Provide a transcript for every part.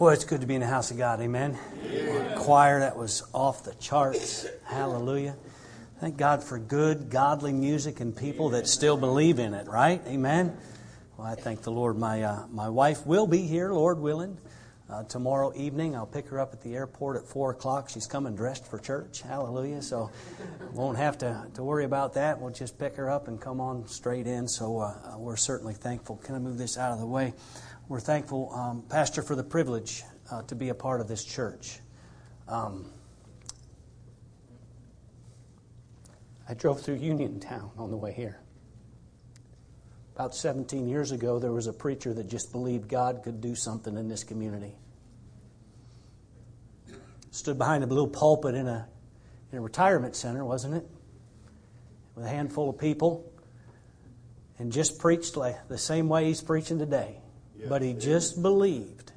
Boy, it's good to be in the house of God. Amen. Yeah. Choir that was off the charts. Hallelujah. Thank God for good, godly music and people that still believe in it, right? Amen. Well, I thank the Lord. My, uh, my wife will be here, Lord willing. Uh, tomorrow evening, I'll pick her up at the airport at 4 o'clock. She's coming dressed for church. Hallelujah. So, won't have to, to worry about that. We'll just pick her up and come on straight in. So, uh, we're certainly thankful. Can I move this out of the way? We're thankful, um, Pastor, for the privilege uh, to be a part of this church. Um, I drove through Uniontown on the way here. About 17 years ago, there was a preacher that just believed God could do something in this community. Stood behind a blue pulpit in a, in a retirement center, wasn't it? With a handful of people, and just preached like the same way he's preaching today. But he just believed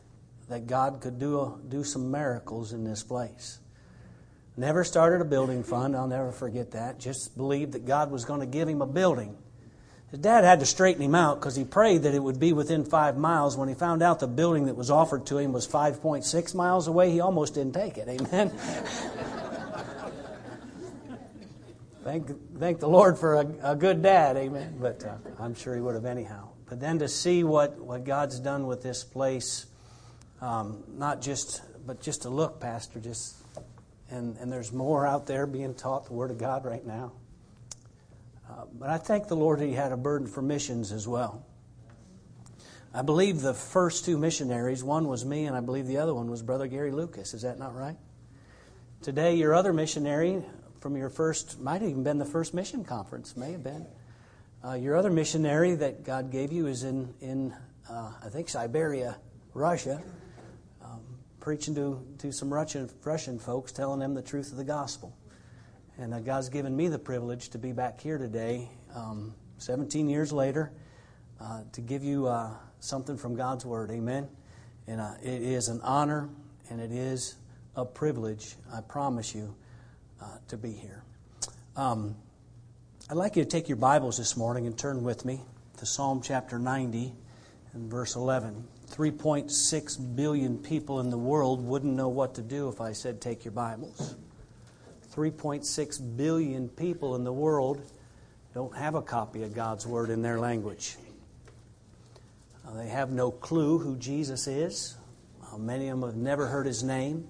that God could do, a, do some miracles in this place. Never started a building fund, I'll never forget that. Just believed that God was going to give him a building. His dad had to straighten him out because he prayed that it would be within five miles. When he found out the building that was offered to him was 5.6 miles away, he almost didn't take it. Amen. thank, thank the Lord for a, a good dad. Amen. But uh, I'm sure he would have anyhow. But then to see what, what God's done with this place, um, not just, but just to look, Pastor, just, and, and there's more out there being taught the Word of God right now. Uh, but I thank the Lord He had a burden for missions as well. I believe the first two missionaries, one was me, and I believe the other one was Brother Gary Lucas. Is that not right? Today, your other missionary from your first, might have even been the first mission conference, may have been. Uh, your other missionary that God gave you is in, in uh, I think, Siberia, Russia, um, preaching to, to some Russian, Russian folks, telling them the truth of the gospel. And uh, God's given me the privilege to be back here today, um, 17 years later, uh, to give you uh, something from God's Word. Amen. And uh, it is an honor and it is a privilege, I promise you, to be here. Um, I'd like you to take your Bibles this morning and turn with me to Psalm chapter 90 and verse 11. 3.6 billion people in the world wouldn't know what to do if I said, Take your Bibles. 3.6 billion people in the world don't have a copy of God's Word in their language. Uh, they have no clue who Jesus is. Uh, many of them have never heard his name.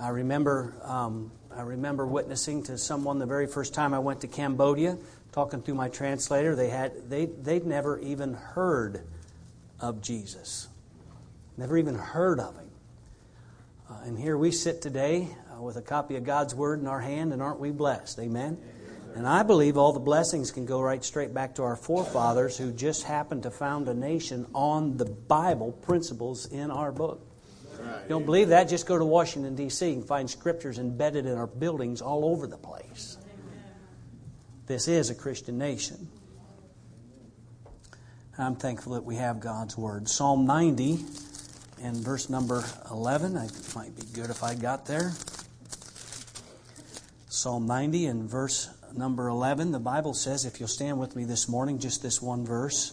I remember um, I remember witnessing to someone the very first time I went to Cambodia, talking through my translator. They had they they'd never even heard of Jesus, never even heard of him. Uh, and here we sit today uh, with a copy of God's Word in our hand, and aren't we blessed? Amen. And I believe all the blessings can go right straight back to our forefathers who just happened to found a nation on the Bible principles in our book. You don't believe that? Just go to Washington, D.C. and find scriptures embedded in our buildings all over the place. This is a Christian nation. I'm thankful that we have God's Word. Psalm 90 and verse number 11. It might be good if I got there. Psalm 90 and verse number 11. The Bible says, if you'll stand with me this morning, just this one verse.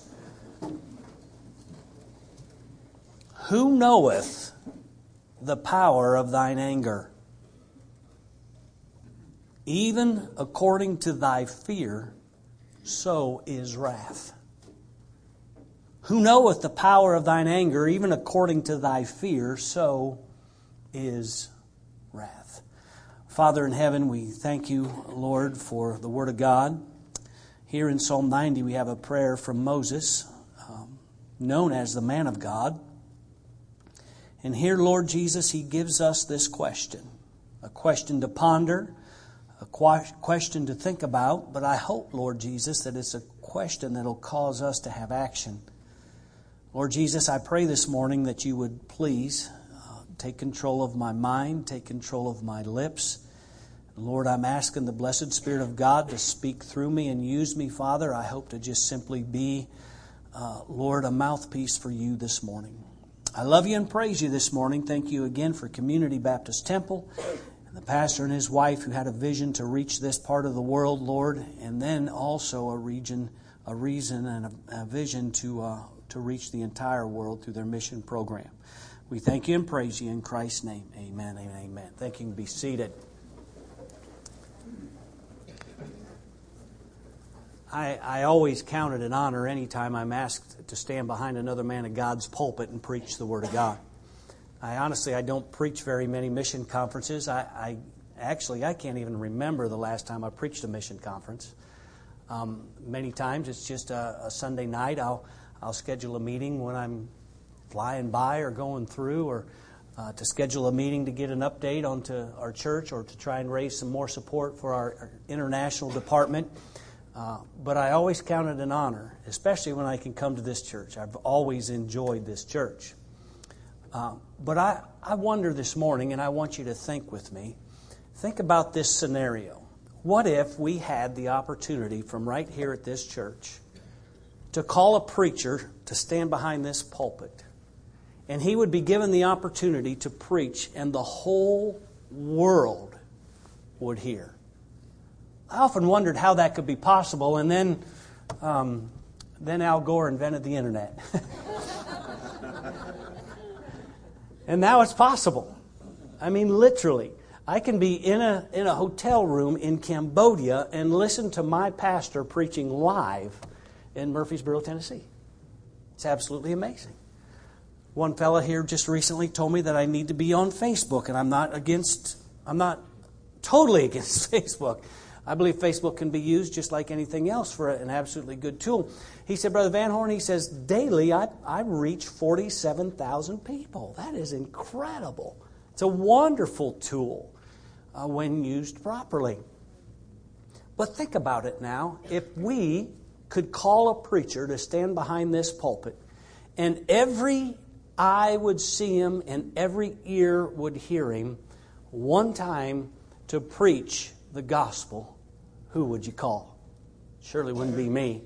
Who knoweth the power of thine anger. Even according to thy fear, so is wrath. Who knoweth the power of thine anger, even according to thy fear, so is wrath. Father in heaven, we thank you, Lord, for the Word of God. Here in Psalm 90, we have a prayer from Moses, um, known as the man of God. And here, Lord Jesus, He gives us this question a question to ponder, a question to think about, but I hope, Lord Jesus, that it's a question that'll cause us to have action. Lord Jesus, I pray this morning that you would please uh, take control of my mind, take control of my lips. Lord, I'm asking the blessed Spirit of God to speak through me and use me, Father. I hope to just simply be, uh, Lord, a mouthpiece for you this morning. I love you and praise you this morning. Thank you again for Community Baptist Temple and the pastor and his wife who had a vision to reach this part of the world, Lord, and then also a region, a reason and a, a vision to uh, to reach the entire world through their mission program. We thank you and praise you in Christ's name. Amen and amen. Thank you. Be seated. I, I always count it an honor anytime I'm asked to stand behind another man of God's pulpit and preach the Word of God. I honestly, I don't preach very many mission conferences. I, I actually, I can't even remember the last time I preached a mission conference. Um, many times it's just a, a, Sunday night. I'll, I'll schedule a meeting when I'm flying by or going through, or uh, to schedule a meeting to get an update onto our church or to try and raise some more support for our, our international department. Uh, but I always count it an honor, especially when I can come to this church. I've always enjoyed this church. Uh, but I, I wonder this morning, and I want you to think with me think about this scenario. What if we had the opportunity from right here at this church to call a preacher to stand behind this pulpit? And he would be given the opportunity to preach, and the whole world would hear. I often wondered how that could be possible, and then, um, then Al Gore invented the internet. and now it's possible. I mean, literally. I can be in a, in a hotel room in Cambodia and listen to my pastor preaching live in Murfreesboro, Tennessee. It's absolutely amazing. One fellow here just recently told me that I need to be on Facebook, and I'm not against, I'm not totally against Facebook. I believe Facebook can be used just like anything else for an absolutely good tool. He said, Brother Van Horn, he says, daily I, I reach 47,000 people. That is incredible. It's a wonderful tool uh, when used properly. But think about it now. If we could call a preacher to stand behind this pulpit, and every eye would see him and every ear would hear him one time to preach the gospel, who would you call? Surely wouldn't be me.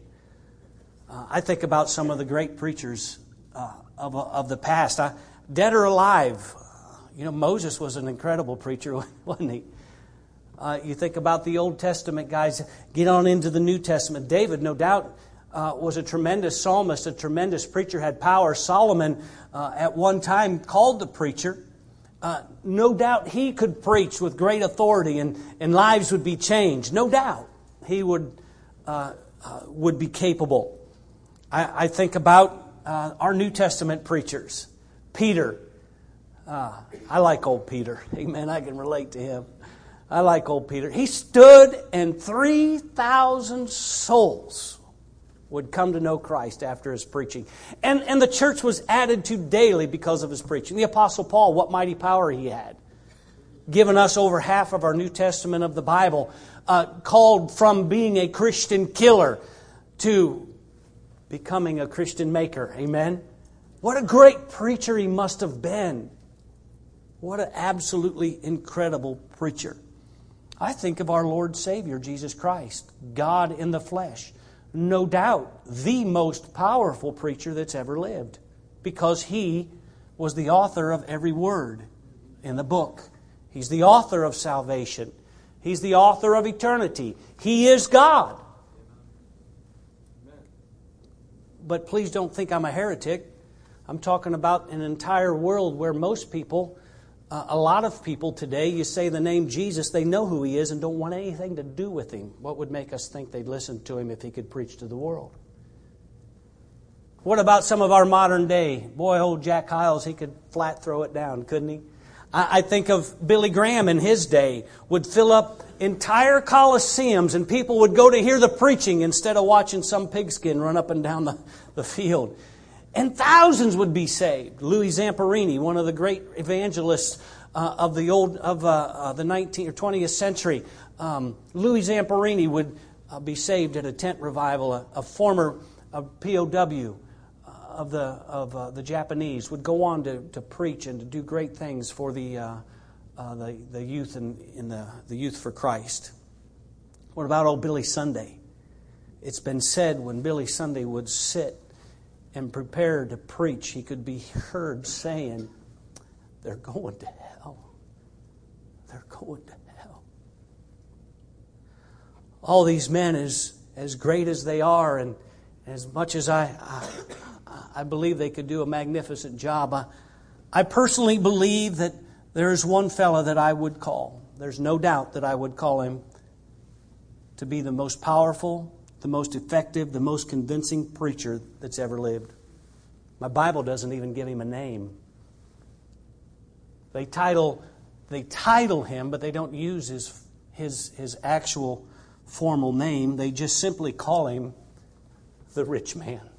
Uh, I think about some of the great preachers uh, of, of the past, I, dead or alive. You know, Moses was an incredible preacher, wasn't he? Uh, you think about the Old Testament guys, get on into the New Testament. David, no doubt, uh, was a tremendous psalmist, a tremendous preacher, had power. Solomon, uh, at one time, called the preacher. Uh, no doubt he could preach with great authority and, and lives would be changed. No doubt he would, uh, uh, would be capable. I, I think about our New Testament preachers. Peter. I like old Peter. Amen. I can relate to him. I like old Peter. He stood and 3,000 souls would come to know Christ after his preaching. And, and the church was added to daily because of his preaching. The Apostle Paul, what mighty power he had. Given us over half of our New Testament of the Bible, uh, called from being a Christian killer to becoming a Christian maker. Amen? What a great preacher he must have been. What an absolutely incredible preacher. I think of our Lord Savior, Jesus Christ, God in the flesh no doubt the most powerful preacher that's ever lived because he was the author of every word in the book. He's the author of salvation. He's the author of eternity. He is God. But please don't think I'm a heretic. I'm talking about an entire world where most people uh, a lot of people today, you say the name Jesus, they know who he is and don't want anything to do with him. What would make us think they'd listen to him if he could preach to the world? What about some of our modern day? Boy, old Jack Hyles, he could flat throw it down, couldn't he? I, think of Billy Graham in his day, would fill up entire coliseums and people would go to hear the preaching instead of watching some pigskin run up and down the, the field and thousands would be saved. Louis Zamperini, one of the great evangelists uh, of the old of uh, uh, the 19th or 20th century, um, Louis Zamperini would uh, be saved at a tent revival. A, a former POW uh, of the of uh, the Japanese would go on to, to preach and to do great things for the the, the youth in, in the, the youth for Christ. What about old Billy Sunday? It's been said when Billy Sunday would sit and prepared to preach, he could be heard saying, They're going to hell. They're going to hell. All these men, as, as great as they are and, As much as I, I, I believe they could do a magnificent job, I, I personally believe that there is one fella that I would call. There's no doubt that I would call him to be the most powerful, the most effective, the most convincing preacher that's ever lived. My Bible doesn't even give him a name. They title, they title him, but they don't use his, his, his actual formal name. They just simply call him the rich man.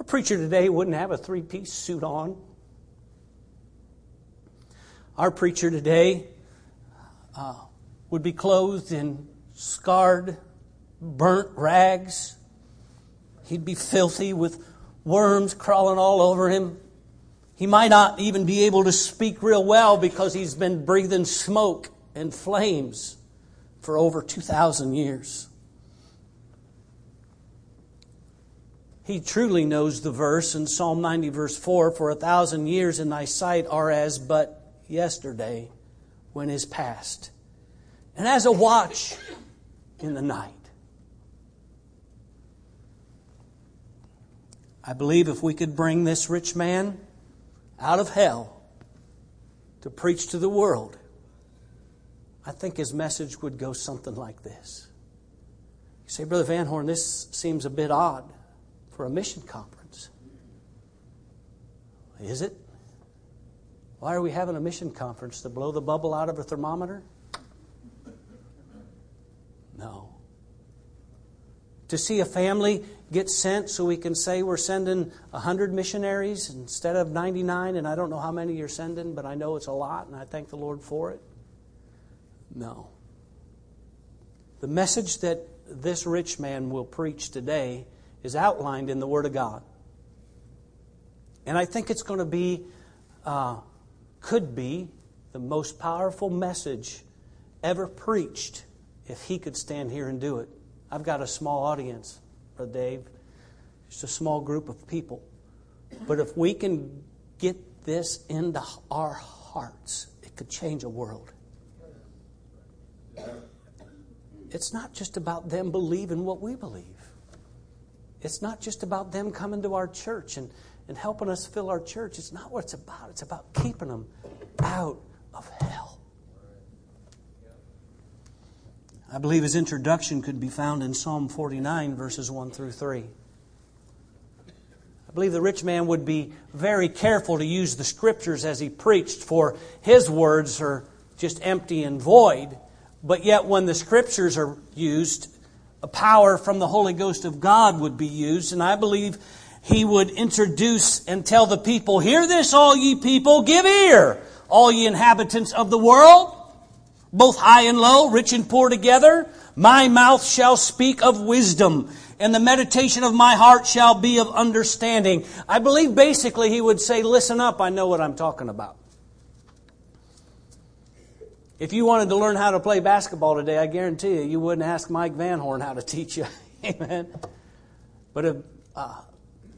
Our preacher today wouldn't have a three piece suit on. Our preacher today uh, would be clothed in scarred, burnt rags. He'd be filthy with worms crawling all over him. He might not even be able to speak real well because he's been breathing smoke and flames for over 2,000 years. He truly knows the verse in Psalm 90, verse 4 For a thousand years in thy sight are as but yesterday when is past, and as a watch in the night. I believe if we could bring this rich man out of hell to preach to the world, I think his message would go something like this. You say, Brother Van Horn, this seems a bit odd for a mission conference. Is it? Why are we having a mission conference? To blow the bubble out of a thermometer? No. To see a family get sent so we can say we're sending 100 missionaries instead of 99, and I don't know how many you're sending, but I know it's a lot, and I thank the Lord for it? No. The message that this rich man will preach today is outlined in the Word of God. And I think it's going to be uh, could be the most powerful message ever preached if he could stand here and do it. I've got a small audience, Brother Dave, just a small group of people. But if we can get this into our hearts, it could change a world. It's not just about them believing what we believe. It's not just about them coming to our church and and helping us fill our church. It's not what it's about. It's about keeping them out of hell. I believe his introduction could be found in Psalm 49, verses 1 through 3. I believe the rich man would be very careful to use the scriptures as he preached, for his words are just empty and void. But yet, when the scriptures are used, a power from the Holy Ghost of God would be used. And I believe he would introduce and tell the people, Hear this, all ye people, give ear, all ye inhabitants of the world, both high and low, rich and poor together. My mouth shall speak of wisdom, and the meditation of my heart shall be of understanding. I believe basically he would say, Listen up, I know what I'm talking about. If you wanted to learn how to play basketball today, I guarantee you, you wouldn't ask Mike Van Horn how to teach you. Amen. But if, uh,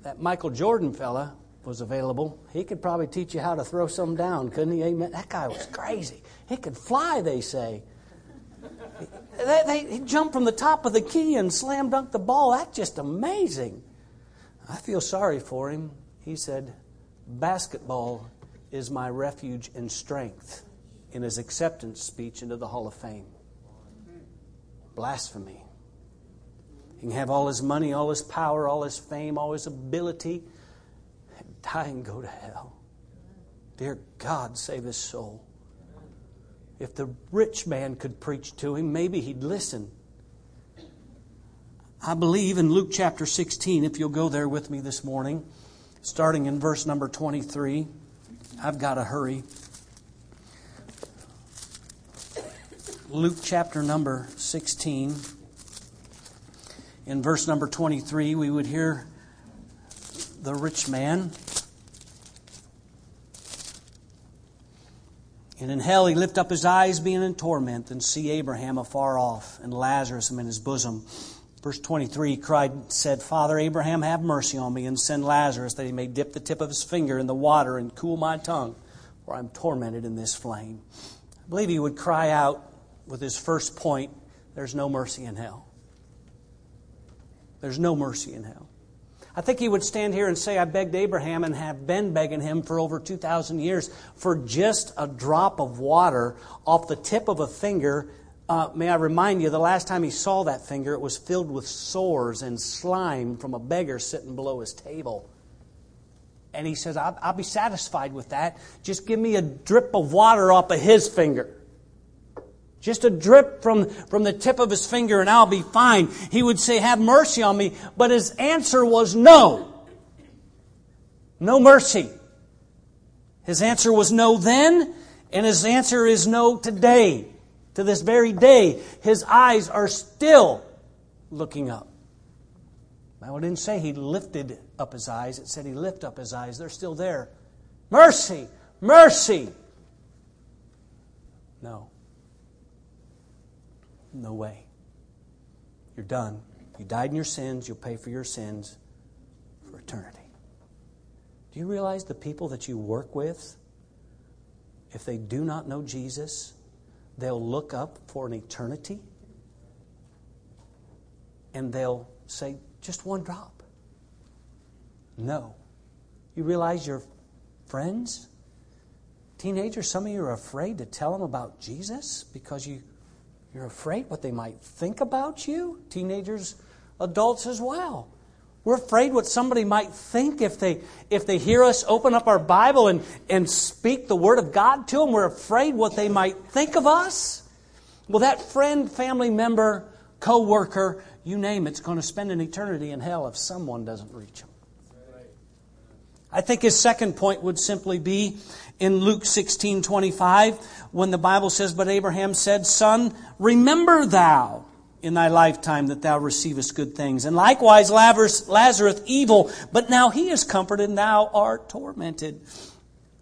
that Michael Jordan fella was available, he could probably teach you how to throw some down, couldn't he? Amen. That guy was crazy. He could fly, they say. They, they, he jumped from the top of the key and slam dunked the ball. That's just amazing. I feel sorry for him. He said, Basketball is my refuge and strength in his acceptance speech into the Hall of Fame. Blasphemy. He can have all his money, all his power, all his fame, all his ability, and die and go to hell. Dear God, save his soul. If the rich man could preach to him, maybe he'd listen. I believe in Luke chapter 16, if you'll go there with me this morning, starting in verse number 23. I've got to hurry. Luke chapter number 16 in verse number 23, we would hear the rich man. And in hell he lift up his eyes, being in torment, and see Abraham afar off, and Lazarus in his bosom. Verse 23 he cried, said, Father Abraham, have mercy on me, and send Lazarus that he may dip the tip of his finger in the water and cool my tongue, for I'm tormented in this flame. I believe he would cry out with his first point there's no mercy in hell. There's no mercy in hell. I think he would stand here and say, I begged Abraham and have been begging him for over 2,000 years for just a drop of water off the tip of a finger. Uh, may I remind you, the last time he saw that finger, it was filled with sores and slime from a beggar sitting below his table. And he says, I'll, I'll be satisfied with that. Just give me a drip of water off of his finger. Just a drip from, from the tip of his finger and I'll be fine. He would say, Have mercy on me. But his answer was no. No mercy. His answer was no then, and his answer is no today. To this very day, his eyes are still looking up. Now, it didn't say he lifted up his eyes, it said he lifted up his eyes. They're still there. Mercy! Mercy! No. No way. You're done. You died in your sins, you'll pay for your sins for eternity. Do you realize the people that you work with, if they do not know Jesus, they'll look up for an eternity and they'll say, just one drop. No. You realize your friends, teenagers, some of you are afraid to tell them about Jesus because you you're afraid what they might think about you. Teenagers, adults as well. We're afraid what somebody might think if they, if they hear us open up our Bible and, and speak the Word of God to them. We're afraid what they might think of us. Well, that friend, family member, co worker, you name it's going to spend an eternity in hell if someone doesn't reach them. I think his second point would simply be in Luke 16 25, when the Bible says, But Abraham said, Son, remember thou in thy lifetime that thou receivest good things. And likewise Lazarus evil, but now he is comforted and thou art tormented.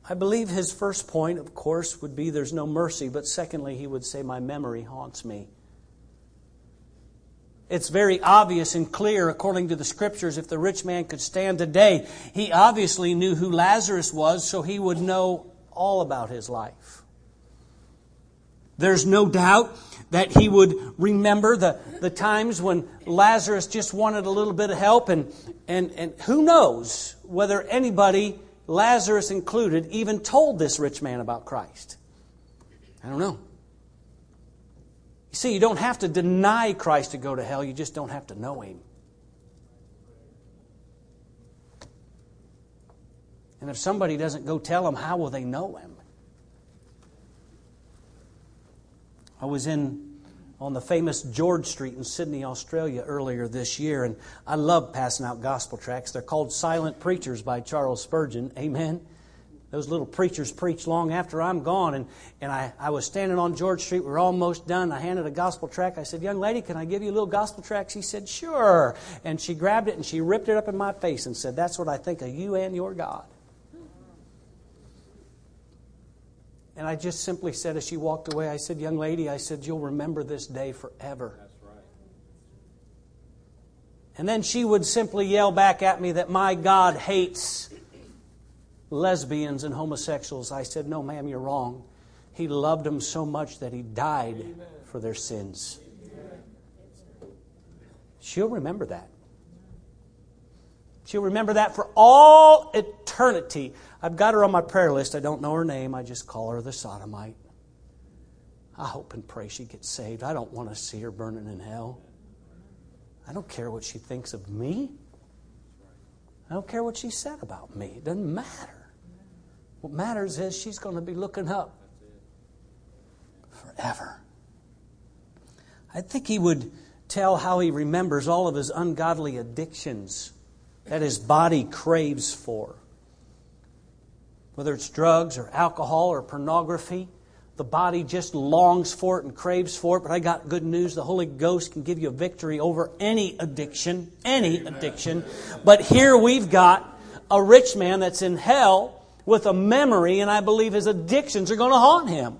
I believe his first point, of course, would be there's no mercy, but secondly, he would say, My memory haunts me. It's very obvious and clear, according to the scriptures, if the rich man could stand today. He obviously knew who Lazarus was, so he would know all about his life. There's no doubt that he would remember the, the times when Lazarus just wanted a little bit of help, and, and, and who knows whether anybody, Lazarus included, even told this rich man about Christ. I don't know. See, you don't have to deny Christ to go to hell, you just don't have to know Him. And if somebody doesn't go tell them, how will they know Him? I was in on the famous George Street in Sydney, Australia earlier this year, and I love passing out gospel tracts. They're called Silent Preachers by Charles Spurgeon. Amen. Those little preachers preach long after I'm gone. And, and I, I was standing on George Street. We are almost done. I handed a gospel tract. I said, Young lady, can I give you a little gospel tract? She said, Sure. And she grabbed it and she ripped it up in my face and said, That's what I think of you and your God. And I just simply said, as she walked away, I said, Young lady, I said, You'll remember this day forever. That's right. And then she would simply yell back at me that my God hates lesbians and homosexuals. I said, No, ma'am, you're wrong. He loved them so much that he died Amen. for their sins. Amen. She'll remember that. She'll remember that for all eternity. I've got her on my prayer list. I don't know her name. I just call her the sodomite. I hope and pray she gets saved. I don't want to see her burning in hell. I don't care what she thinks of me. I don't care what she said about me. It doesn't matter. What matters is she's going to be looking up forever. I think he would tell how he remembers all of his ungodly addictions that his body craves for. Whether it's drugs or alcohol or pornography, the body just longs for it and craves for it. But I got good news. The Holy Ghost can give you a victory over any addiction, any addiction. But here we've got a rich man that's in hell with a memory, and I believe his addictions are going to haunt him.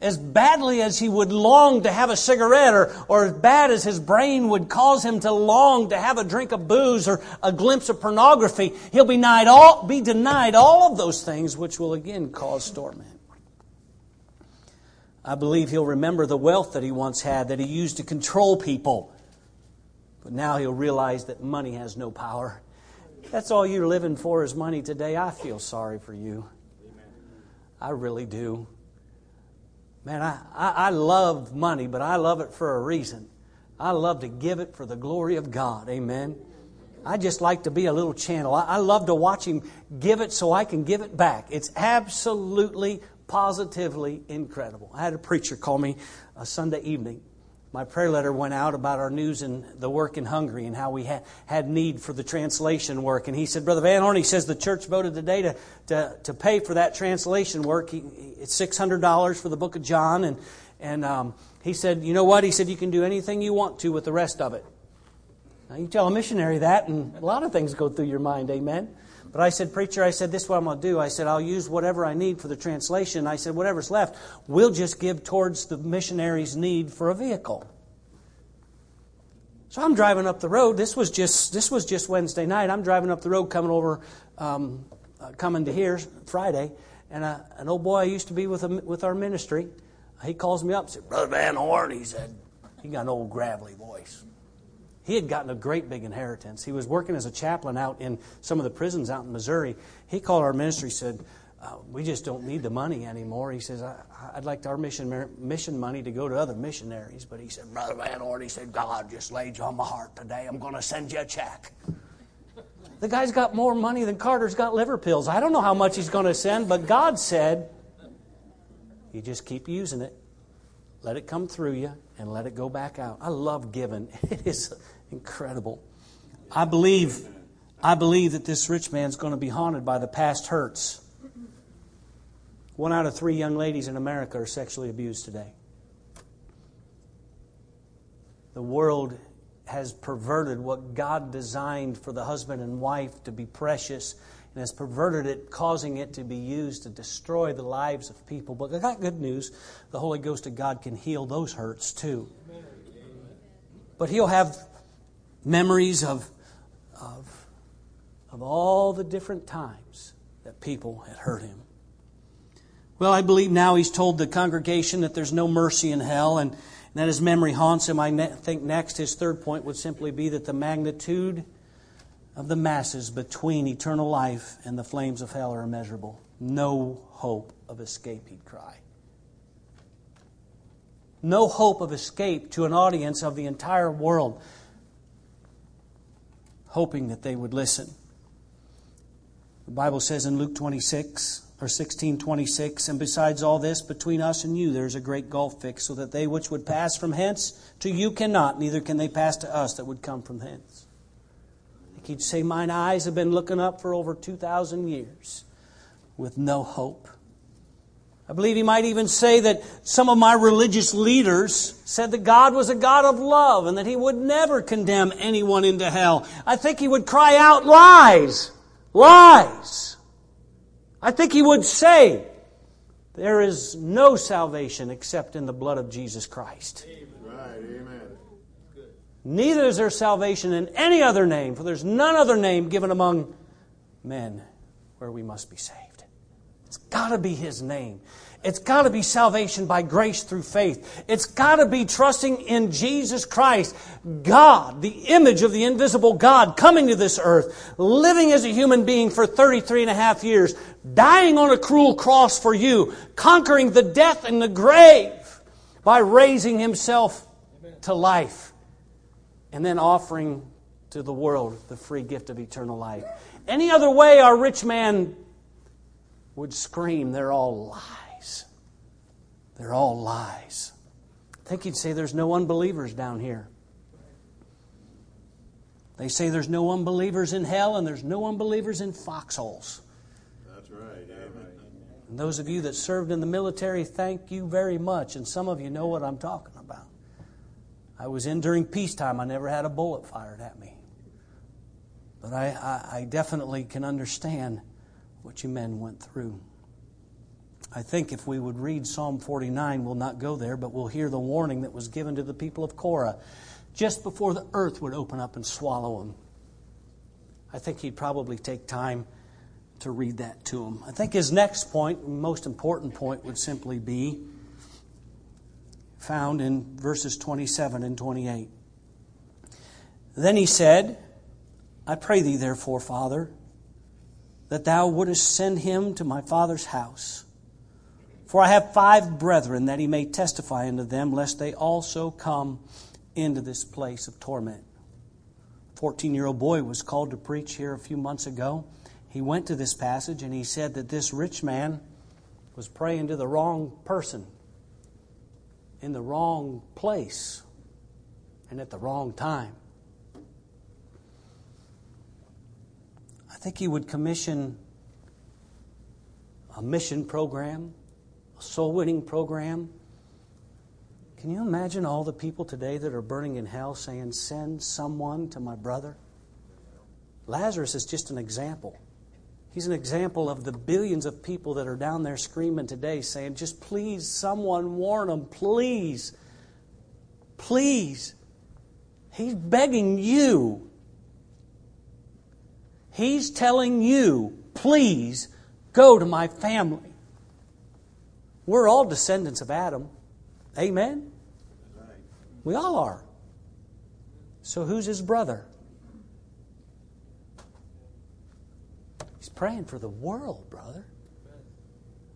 As badly as he would long to have a cigarette, or, or as bad as his brain would cause him to long to have a drink of booze or a glimpse of pornography, he'll be denied all, be denied all of those things, which will again cause torment. I believe he'll remember the wealth that he once had that he used to control people. But now he'll realize that money has no power. That's all you're living for is money today. I feel sorry for you. I really do. Man, I, I, I, love money, but I love it for a reason. I love to give it for the glory of God. Amen. I just like to be a little channel. I, I love to watch Him give it so I can give it back. It's absolutely, positively incredible. I had a preacher call me a Sunday evening my prayer letter went out about our news and the work in Hungary and how we had, had need for the translation work. And he said, Brother Van Horn, he says the church voted today to, to, to pay for that translation work. He, it's $600 for the book of John. And, and um, he said, You know what? He said, You can do anything you want to with the rest of it. Now, you tell a missionary that, and a lot of things go through your mind. Amen. But I said, Preacher, I said, this is what I'm going to do. I said, I'll use whatever I need for the translation. I said, whatever's left, we'll just give towards the missionary's need for a vehicle. So I'm driving up the road. This was just this was just Wednesday night. I'm driving up the road, coming over, um, uh, coming to here Friday, and uh, an old boy I used to be with a, with our ministry. He calls me up, and said, "Brother Van Horn," he said, he got an old gravelly voice. He had gotten a great big inheritance. He was working as a chaplain out in some of the prisons out in Missouri. He called our ministry, said, uh, "We just don't need the money anymore." He says, I, would like our mission mission money to go to other missionaries." But he said, "Brother Van Horn," he said, "God just laid you on my heart today. I'm going to send you a check." The guy's got more money than Carter's got liver pills. I don't know how much he's going to send, but God said, "You just keep using it." Let it come through you and let it go back out. I love giving. It is incredible. I believe I believe that this rich man's going to be haunted by the past hurts. One out of three young ladies in America are sexually abused today. The world has perverted what God designed for the husband and wife to be precious and has perverted it, causing it to be used to destroy the lives of people. But I got good news the Holy Ghost of God can heal those hurts too. But He'll have memories of, of, of all the different times that people had hurt Him. Well, I believe now He's told the congregation that there's no mercy in hell and that his memory haunts him. I think next, his third point would simply be that the magnitude of the masses between eternal life and the flames of hell are immeasurable. No hope of escape, he'd cry. No hope of escape to an audience of the entire world, hoping that they would listen. The Bible says in Luke 26 or 1626, and besides all this, between us and you there is a great gulf fixed, so that they which would pass from hence to you cannot, neither can they pass to us that would come from hence. He'd say, Mine eyes have been looking up for over 2,000 years with no hope. I believe he might even say that some of my religious leaders said that God was a God of love and that he would never condemn anyone into hell. I think he would cry out lies, lies. I think he would say, there is no salvation except in the blood of Jesus Christ. Right, amen. Neither is there salvation in any other name, for there's none other name given among men where we must be saved. It's got to be His name. It's got to be salvation by grace through faith. It's got to be trusting in Jesus Christ, God, the image of the invisible God, coming to this earth, living as a human being for 33 and a half years, dying on a cruel cross for you, conquering the death and the grave by raising Himself to life and then offering to the world the free gift of eternal life. Any other way, our rich man would scream, They're all lies. They're all lies. I think he'd say there's no unbelievers down here. They say there's no unbelievers in hell and there's no unbelievers in foxholes. That's right. Amen. And those of you that served in the military, thank you very much. And some of you know what I'm talking about. I was in during peacetime. I never had a bullet fired at me. But I, I, I definitely can understand you men went through. I think if we would read Psalm 49, we'll not go there, but we'll hear the warning that was given to the people of Korah just before the earth would open up and swallow them. I think he'd probably take time to read that to them. I think his next point, most important point, would simply be found in verses 27 and 28. Then he said, I pray thee, therefore, Father, that thou wouldest send him to my father's house. For I have five brethren, that he may testify unto them, lest they also come into this place of torment. A 14 year old boy was called to preach here a few months ago. He went to this passage and he said that this rich man was praying to the wrong person in the wrong place and at the wrong time. Think he would commission a mission program, a soul winning program. Can you imagine all the people today that are burning in hell saying, Send someone to my brother? Lazarus is just an example. He's an example of the billions of people that are down there screaming today, saying, Just please, someone warn them, please. Please. He's begging you. He's telling you, please go to my family. We're all descendants of Adam. Amen? We all are. So who's his brother? He's praying for the world, brother.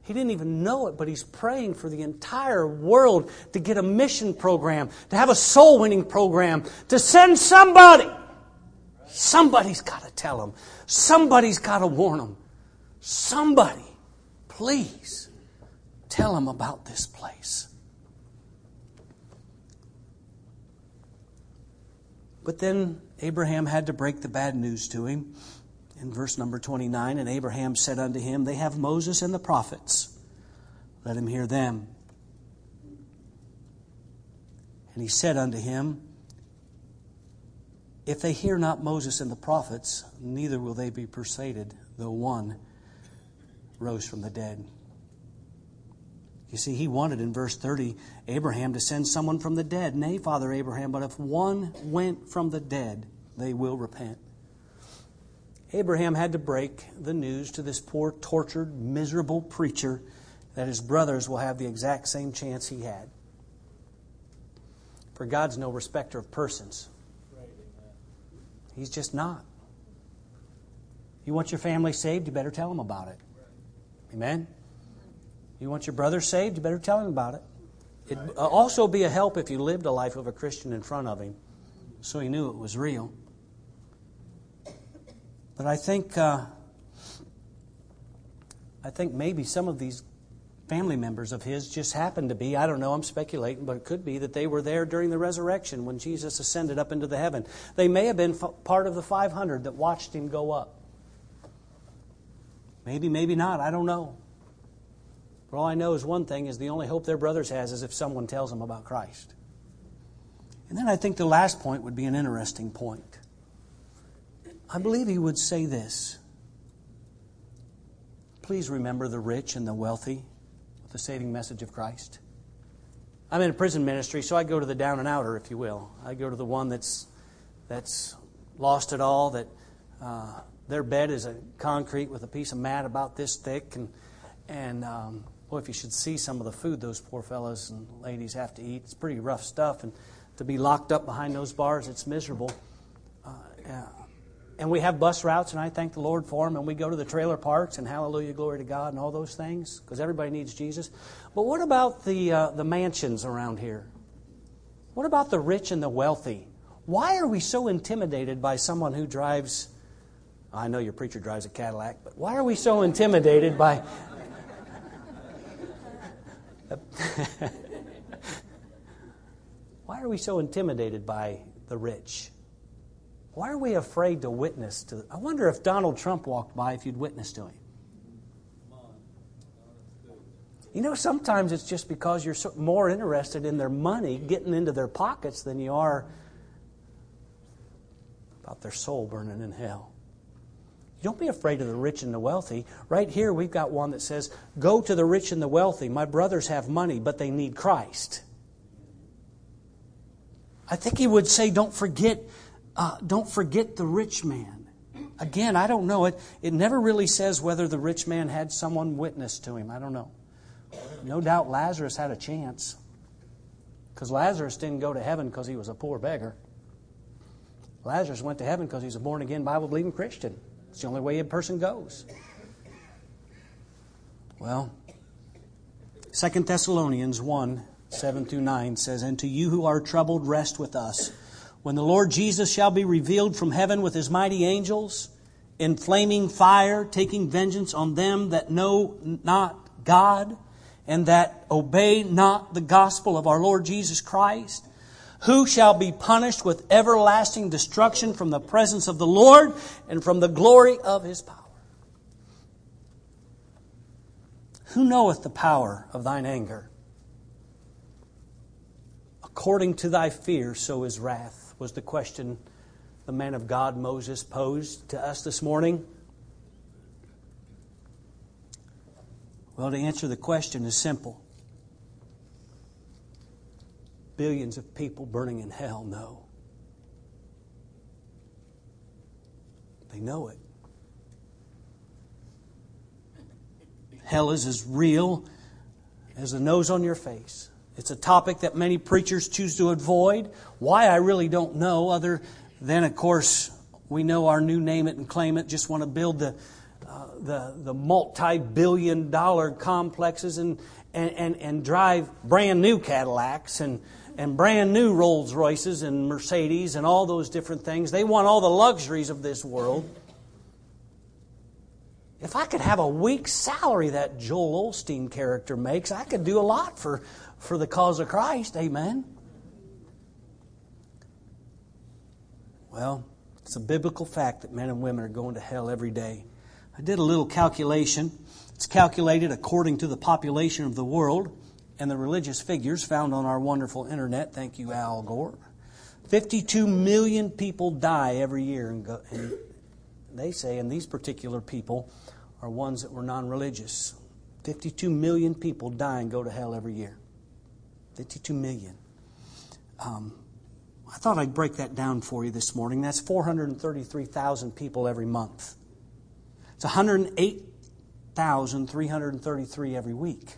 He didn't even know it, but he's praying for the entire world to get a mission program, to have a soul winning program, to send somebody. Somebody's got to tell them. Somebody's got to warn them. Somebody, please tell them about this place. But then Abraham had to break the bad news to him in verse number 29 And Abraham said unto him, They have Moses and the prophets. Let him hear them. And he said unto him, If they hear not Moses and the prophets, neither will they be persuaded, though one rose from the dead. You see, he wanted in verse 30 Abraham to send someone from the dead. Nay, Father Abraham, but if one went from the dead, they will repent. Abraham had to break the news to this poor, tortured, miserable preacher that his brothers will have the exact same chance he had. For God's no respecter of persons. He's just not. You want your family saved, you better tell them about it. Amen? You want your brother saved, you better tell him about it. It'd also be a help if you lived a life of a Christian in front of him so he knew it was real. But I think, uh, I think maybe some of these family members of his just happened to be, I don't know, I'm speculating, but it could be that they were there during the resurrection when Jesus ascended up into the heaven. They may have been part of the 500 that watched him go up. Maybe, maybe not. I don't know. But all I know is one thing is the only hope their brothers has is if someone tells them about Christ. And then I think the last point would be an interesting point. I believe he would say this Please remember the rich and the wealthy the saving message of Christ. I'm in a prison ministry, so I go to the down and outer, if you will. I go to the one that's, that's lost it all, that uh, their bed is a concrete with a piece of mat about this thick. And, and um, boy, if you should see some of the food those poor fellows and ladies have to eat, it's pretty rough stuff. And to be locked up behind those bars, it's miserable. Uh, yeah and we have bus routes, and I thank the Lord for them, and we go to the trailer parks, and hallelujah, glory to God, and all those things, because everybody needs Jesus. But what about the, uh, the mansions around here? What about the rich and the wealthy? Why are we so intimidated by someone who drives? I know your preacher drives a Cadillac, but why are we so intimidated by. why are we so intimidated by the rich? Why are we afraid to witness to? I wonder if Donald Trump walked by if you'd witness to him. You know, sometimes it's just because you're so, more interested in their money getting into their pockets than you are about their soul burning in hell. Don't be afraid of the rich and the wealthy. Right here, we've got one that says, Go to the rich and the wealthy. My brothers have money, but they need Christ. I think he would say, Don't forget uh, don't forget the rich man. Again, I don't know. It, it never really says whether the rich man had someone witness to him. I don't know. No doubt Lazarus had a chance. Because Lazarus didn't go to heaven because he was a poor beggar. Lazarus went to heaven because he's a born again, Bible believing Christian. It's the only way a person goes. Well, Second Thessalonians 1 7 through 9 says, And to you who are troubled, rest with us. When the Lord Jesus shall be revealed from heaven with his mighty angels, in flaming fire, taking vengeance on them that know not God, and that obey not the gospel of our Lord Jesus Christ, who shall be punished with everlasting destruction from the presence of the Lord and from the glory of his power. Who knoweth the power of thine anger? According to thy fear, so is wrath, was the question the man of God Moses posed to us this morning. Well, to answer the question is simple. Billions of people burning in hell know. They know it. Hell is as real as the nose on your face. It's a topic that many preachers choose to avoid. Why, I really don't know, other than, of course, we know our new name it and claim it, just want to build the, uh, the, the multi billion dollar complexes and, and, and, and drive brand new Cadillacs and, and brand new Rolls Royces and Mercedes and all those different things. They want all the luxuries of this world. If I could have a week's salary that Joel Osteen character makes, I could do a lot for, for the cause of Christ. Amen. Well, it's a biblical fact that men and women are going to hell every day. I did a little calculation. It's calculated according to the population of the world and the religious figures found on our wonderful internet. Thank you, Al Gore. 52 million people die every year, and, they say, and these particular people are ones that were non religious. 52 million people die and go to hell every year. 52 million. Um, I thought I'd break that down for you this morning. That's 433,000 people every month. It's 108,333 every week.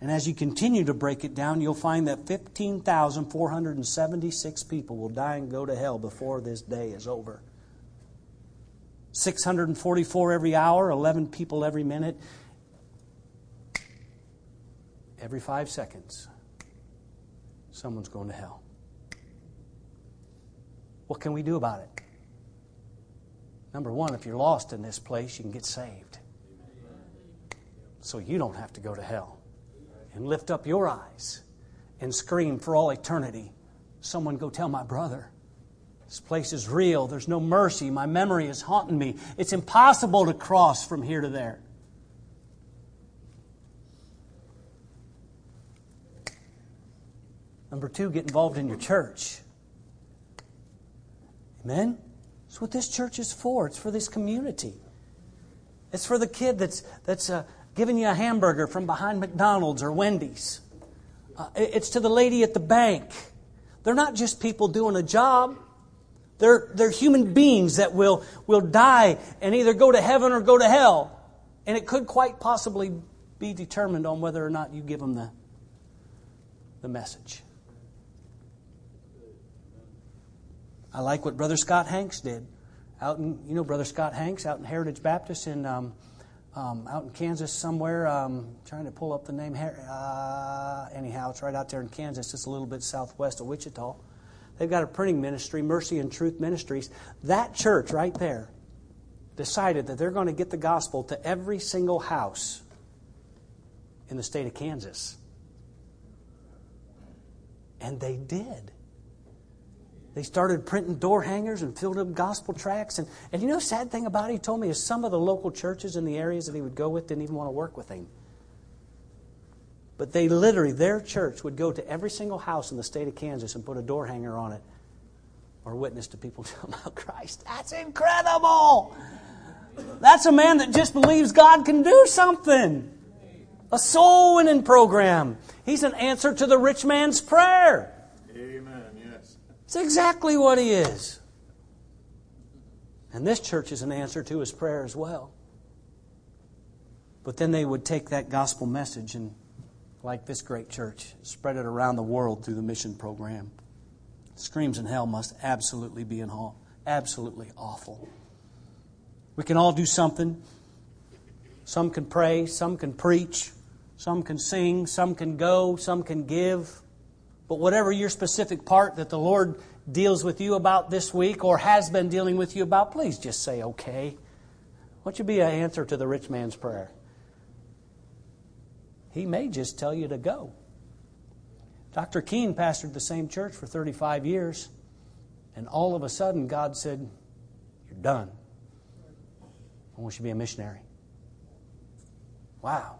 And as you continue to break it down, you'll find that 15,476 people will die and go to hell before this day is over. 644 every hour, 11 people every minute, every five seconds, someone's going to hell. What can we do about it? Number one, if you're lost in this place, you can get saved. So you don't have to go to hell. And lift up your eyes and scream for all eternity. Someone go tell my brother. This place is real. There's no mercy. My memory is haunting me. It's impossible to cross from here to there. Number two, get involved in your church. Amen? That's what this church is for. It's for this community. It's for the kid that's, that's uh, giving you a hamburger from behind McDonald's or Wendy's. Uh, it's to the lady at the bank. They're not just people doing a job. They're, they're human beings that will, will die and either go to heaven or go to hell. And it could quite possibly be determined on whether or not you give them the, the message. I like what Brother Scott Hanks did. Out in, you know, Brother Scott Hanks out in Heritage Baptist in, um, um, out in Kansas somewhere. Um, trying to pull up the name. Uh, anyhow, it's right out there in Kansas, just a little bit southwest of Wichita. They've got a printing ministry, Mercy and Truth Ministries. That church right there decided that they're going to get the gospel to every single house in the state of Kansas. And they did. They started printing door hangers and filled up gospel tracts. And, and you know, sad thing about it, he told me is some of the local churches in the areas that he would go with didn't even want to work with him. But they literally, their church would go to every single house in the state of Kansas and put a door hanger on it or witness to people about Christ. That's incredible. That's a man that just believes God can do something. A soul winning program. He's an answer to the rich man's prayer. It's exactly what he is. And this church is an answer to his prayer as well. But then they would take that gospel message and like this great church, spread it around the world through the mission program. Screams in hell must absolutely be in hall. Absolutely awful. We can all do something. Some can pray, some can preach, some can sing, some can go, some can give. But whatever your specific part that the Lord deals with you about this week or has been dealing with you about, please just say okay. What you be an answer to the rich man's prayer? He may just tell you to go. Dr. Keene pastored the same church for 35 years, and all of a sudden God said, You're done. I want you to be a missionary. Wow.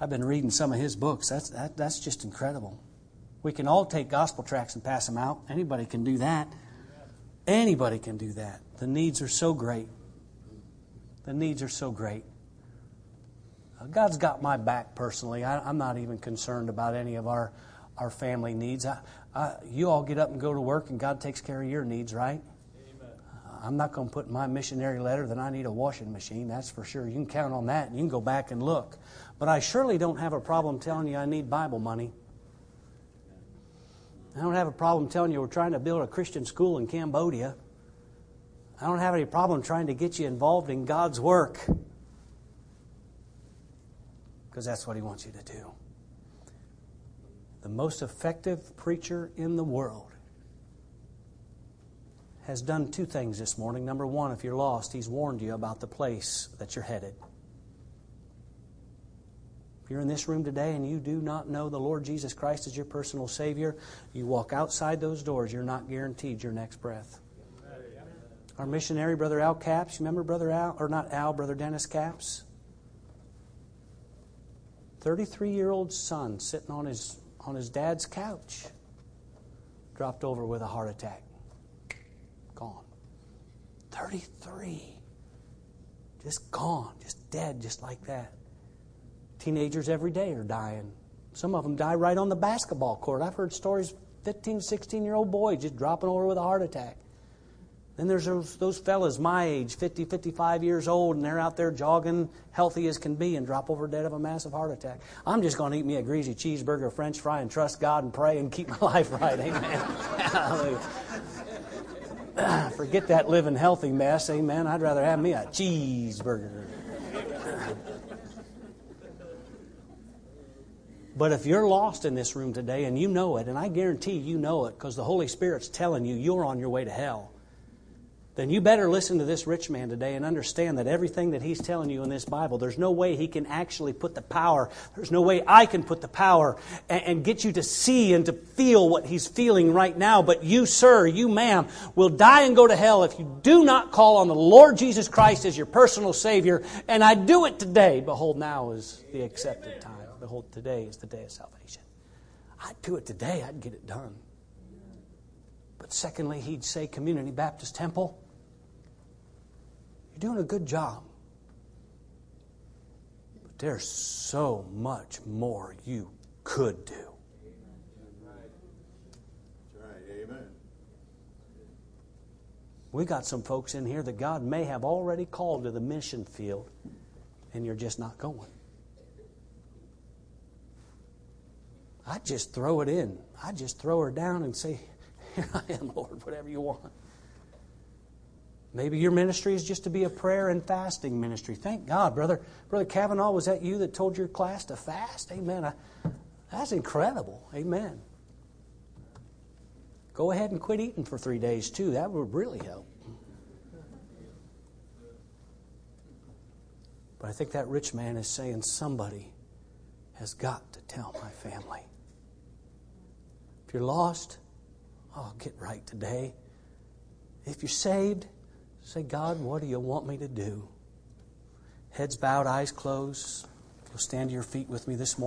I've been reading some of his books. That's, that, that's just incredible. We can all take gospel tracts and pass them out. Anybody can do that. Anybody can do that. The needs are so great. The needs are so great. Uh, God's got my back personally. I, am not even concerned about any of our, our family needs. I, I, you all get up and go to work, and God takes care of your needs, right? I'm not going to put in my missionary letter that I need a washing machine. That's for sure. You can count on that, and you can go back and look. But I surely don't have a problem telling you I need Bible money. I don't have a problem telling you we're trying to build a Christian school in Cambodia. I don't have any problem trying to get you involved in God's work because that's what He wants you to do. The most effective preacher in the world has done two things this morning. Number one, if you're lost, he's warned you about the place that you're headed. If you're in this room today and you do not know the Lord Jesus Christ as your personal Savior, you walk outside those doors, you're not guaranteed your next breath. Our missionary, Brother Al Caps, remember Brother Al, or not Al, Brother Dennis Caps? 33 year old son sitting on his, on his dad's couch, dropped over with a heart attack. Gone. 33. Just gone, just dead, just like that. Teenagers every day are dying. Some of them die right on the basketball court. I've heard stories 15, 16 year old boy just dropping over with a heart attack. Then there's those, those fellas my age, 50, 55 years old, and they're out there jogging, healthy as can be, and drop over dead of a massive heart attack. I'm just going to eat me a greasy cheeseburger, French fry, and trust God and pray and keep my life right. Amen. Ah, forget that living healthy mess. Amen. I'd rather have me a cheeseburger. But if you're lost in this room today and you know it, and I guarantee you know it because the Holy Spirit's telling you you're on your way to hell, then you better listen to this rich man today and understand that everything that he's telling you in this Bible, there's no way he can actually put the power, there's no way I can put the power and, and, get you to see and to feel what he's feeling right now. But you, sir, you, ma'am, will die and go to hell if you do not call on the Lord Jesus Christ as your personal Savior. And I do it today. Behold, now is the accepted time. Behold, today is the day of salvation. I'd do it today, I'd get it done. But secondly, he'd say, Community Baptist Temple, you're doing a good job. But there's so much more you could do. We got some folks in here that God may have already called to the mission field, and you're just not going. I'd just throw it in. I'd just throw her down and say, Here I am, Lord, whatever you want. Maybe your ministry is just to be a prayer and fasting ministry. Thank God, brother. Brother Kavanaugh, was that you that told your class to fast? Amen. I, that's incredible. Amen. Go ahead and quit eating for three days too. That would really help. But I think that rich man is saying somebody has got to tell my family. If you're lost, I'll oh, get right today. If you're saved, Say, God, what do you want me to do? Heads bowed, eyes closed. You'll stand to your feet with me this morning.